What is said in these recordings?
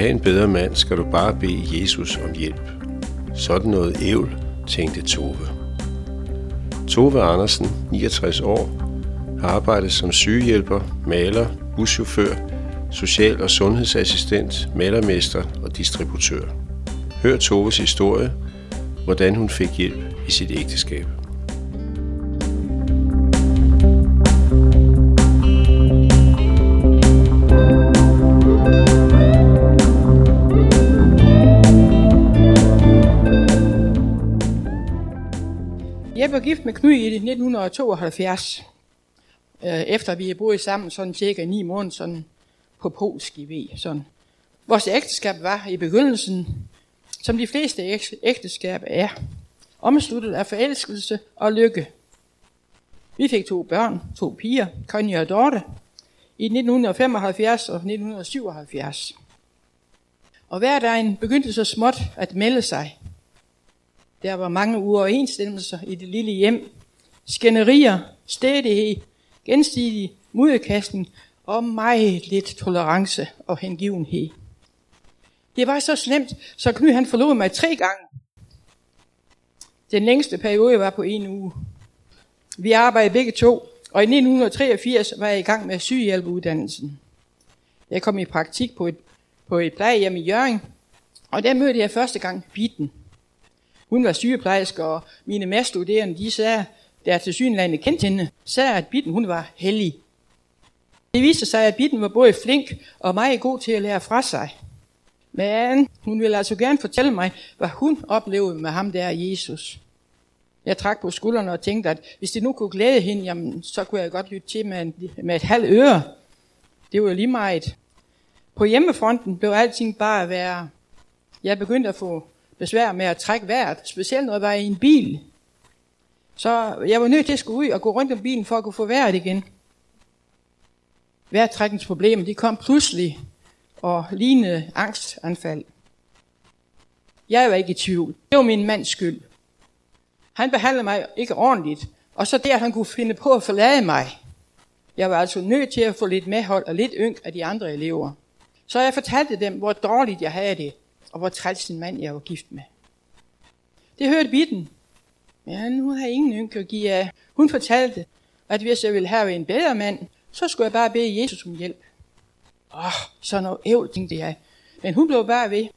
have en bedre mand, skal du bare bede Jesus om hjælp. Sådan noget ævl, tænkte Tove. Tove Andersen, 69 år, har arbejdet som sygehjælper, maler, buschauffør, social- og sundhedsassistent, malermester og distributør. Hør Toves historie, hvordan hun fik hjælp i sit ægteskab. Jeg blev gift med Knud i 1972, øh, efter vi boet sammen sådan cirka 9 måneder sådan på polsk i Sådan. Vores ægteskab var i begyndelsen, som de fleste ægteskaber er, omsluttet af forelskelse og lykke. Vi fik to børn, to piger, Connie og Dorte, i 1975 og 1977. Og hverdagen begyndte så småt at melde sig. Der var mange uoverensstemmelser i det lille hjem. Skænderier, stedighed, gensidig mudderkastning og meget lidt tolerance og hengivenhed. Det var så slemt, så Kny han forlod mig tre gange. Den længste periode var på en uge. Vi arbejdede begge to, og i 1983 var jeg i gang med sygehjælpeuddannelsen. Jeg kom i praktik på et, på et plejehjem i Jørgen, og der mødte jeg første gang Bitten. Hun var sygeplejerske, og mine medstuderende, de sagde, der til synlande kendte hende, sagde, at Bitten hun var heldig. Det viste sig, at Bitten var både flink og meget god til at lære fra sig. Men hun ville altså gerne fortælle mig, hvad hun oplevede med ham der Jesus. Jeg trak på skuldrene og tænkte, at hvis det nu kunne glæde hende, jamen, så kunne jeg godt lytte til med, en, med et halvt øre. Det var jo lige meget. På hjemmefronten blev alting bare værre. Jeg begyndte at få besvær med at trække vejret, specielt når jeg var i en bil. Så jeg var nødt til at skulle ud og gå rundt om bilen for at kunne få vejret igen. Vejrtrækningsproblemer, de kom pludselig og lignede angstanfald. Jeg var ikke i tvivl. Det var min mands skyld. Han behandlede mig ikke ordentligt, og så der, at han kunne finde på at forlade mig. Jeg var altså nødt til at få lidt medhold og lidt ynk af de andre elever. Så jeg fortalte dem, hvor dårligt jeg havde det, og hvor træls sin mand jeg var gift med. Det hørte Bitten. Men hun havde ingen ynk at give af. Hun fortalte, at hvis jeg ville have en bedre mand, så skulle jeg bare bede Jesus om hjælp. Åh, oh, så noget ævl, tænkte jeg. Men hun blev bare ved.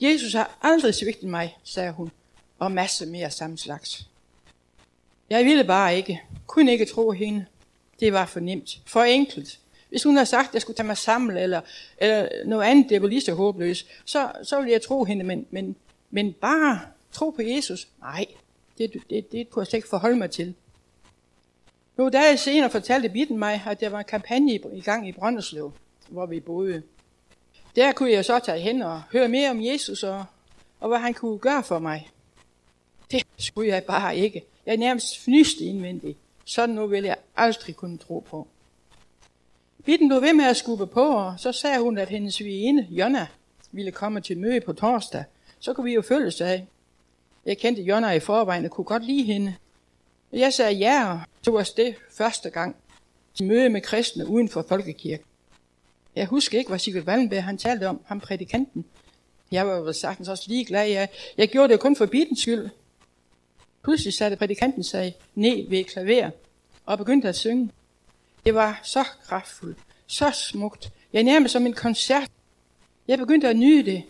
Jesus har aldrig svigtet mig, sagde hun, og masse mere samme slags. Jeg ville bare ikke, kunne ikke tro hende. Det var for nemt, for enkelt. Hvis hun havde sagt, at jeg skulle tage mig sammen, eller, eller noget andet, det var lige så håbløst, så, så ville jeg tro hende, men, men, men bare tro på Jesus? Nej, det, det, det kunne jeg slet ikke forholde mig til. Nogle dage senere fortalte Bitten mig, at der var en kampagne i gang i Brønderslev, hvor vi boede. Der kunne jeg så tage hen og høre mere om Jesus og, og hvad han kunne gøre for mig. Det skulle jeg bare ikke. Jeg nærmest fnyste indvendigt. Sådan noget ville jeg aldrig kunne tro på. Pitten blev ved med at skubbe på, og så sagde hun, at hendes svigerinde, Jonna, ville komme til møde på torsdag. Så kunne vi jo følges af. Jeg kendte Jonna i forvejen og kunne godt lide hende. Jeg sagde ja og tog afsted første gang til møde med kristne uden for folkekirken. Jeg husker ikke, hvad Sigurd Wallenberg han talte om, ham prædikanten. Jeg var jo sagtens også ligeglad. Jeg, jeg gjorde det kun for bitens skyld. Pludselig satte prædikanten sig ned ved klaver og begyndte at synge. Det var så kraftfuldt, så smukt. Jeg nærmest som en koncert. Jeg begyndte at nyde det.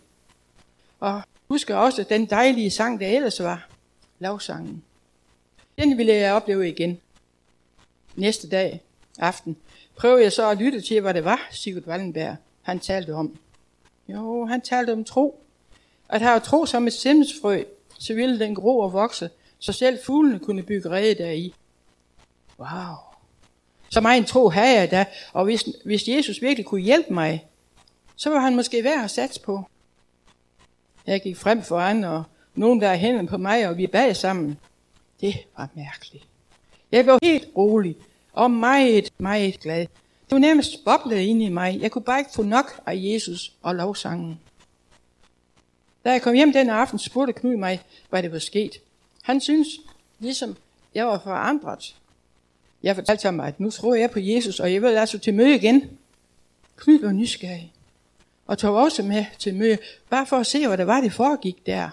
Og husker også den dejlige sang, der ellers var. Lavsangen. Den ville jeg opleve igen. Næste dag, aften, prøvede jeg så at lytte til, hvad det var, Sigurd Wallenberg, han talte om. Jo, han talte om tro. At have tro som et simsfrø, så ville den gro og vokse, så selv fuglene kunne bygge rede deri. Wow. Så meget tro havde jeg da, og hvis, hvis Jesus virkelig kunne hjælpe mig, så var han måske værd at satse på. Jeg gik frem foran, og nogen der hændede på mig, og vi bag sammen. Det var mærkeligt. Jeg blev helt rolig, og meget, meget glad. Det var nærmest boblet ind i mig. Jeg kunne bare ikke få nok af Jesus og lovsangen. Da jeg kom hjem den aften, spurgte Knud mig, hvad det var sket. Han synes, ligesom jeg var forandret. Jeg fortalte ham, at nu tror jeg på Jesus, og jeg vil altså til møde igen. Knud var nysgerrig. og tog også med til møde, bare for at se, hvad der var, det foregik der.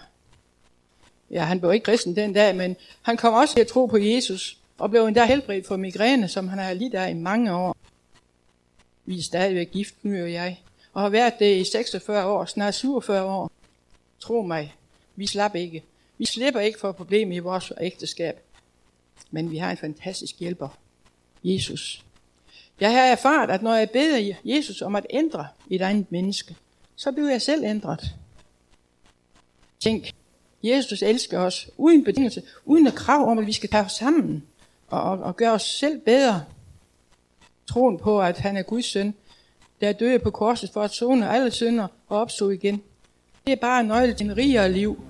Ja, han blev ikke kristen den dag, men han kom også til at tro på Jesus, og blev endda helbredt for migræne, som han har lidt af i mange år. Vi er stadigvæk gift, nu og jeg, og har været det i 46 år, snart 47 år. Tro mig, vi slap ikke. Vi slipper ikke for problemer i vores ægteskab. Men vi har en fantastisk hjælper. Jesus. Jeg har erfaret, at når jeg beder Jesus om at ændre et andet menneske, så bliver jeg selv ændret. Tænk, Jesus elsker os uden betingelse, uden at krav om, at vi skal tage os sammen og, og, og gøre os selv bedre. Troen på, at han er Guds søn, der døde på korset for at zone alle synder og opstå igen. Det er bare nøglen nøgle til en rigere liv.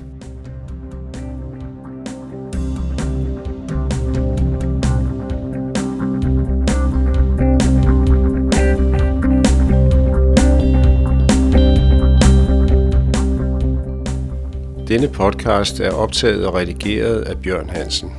Denne podcast er optaget og redigeret af Bjørn Hansen.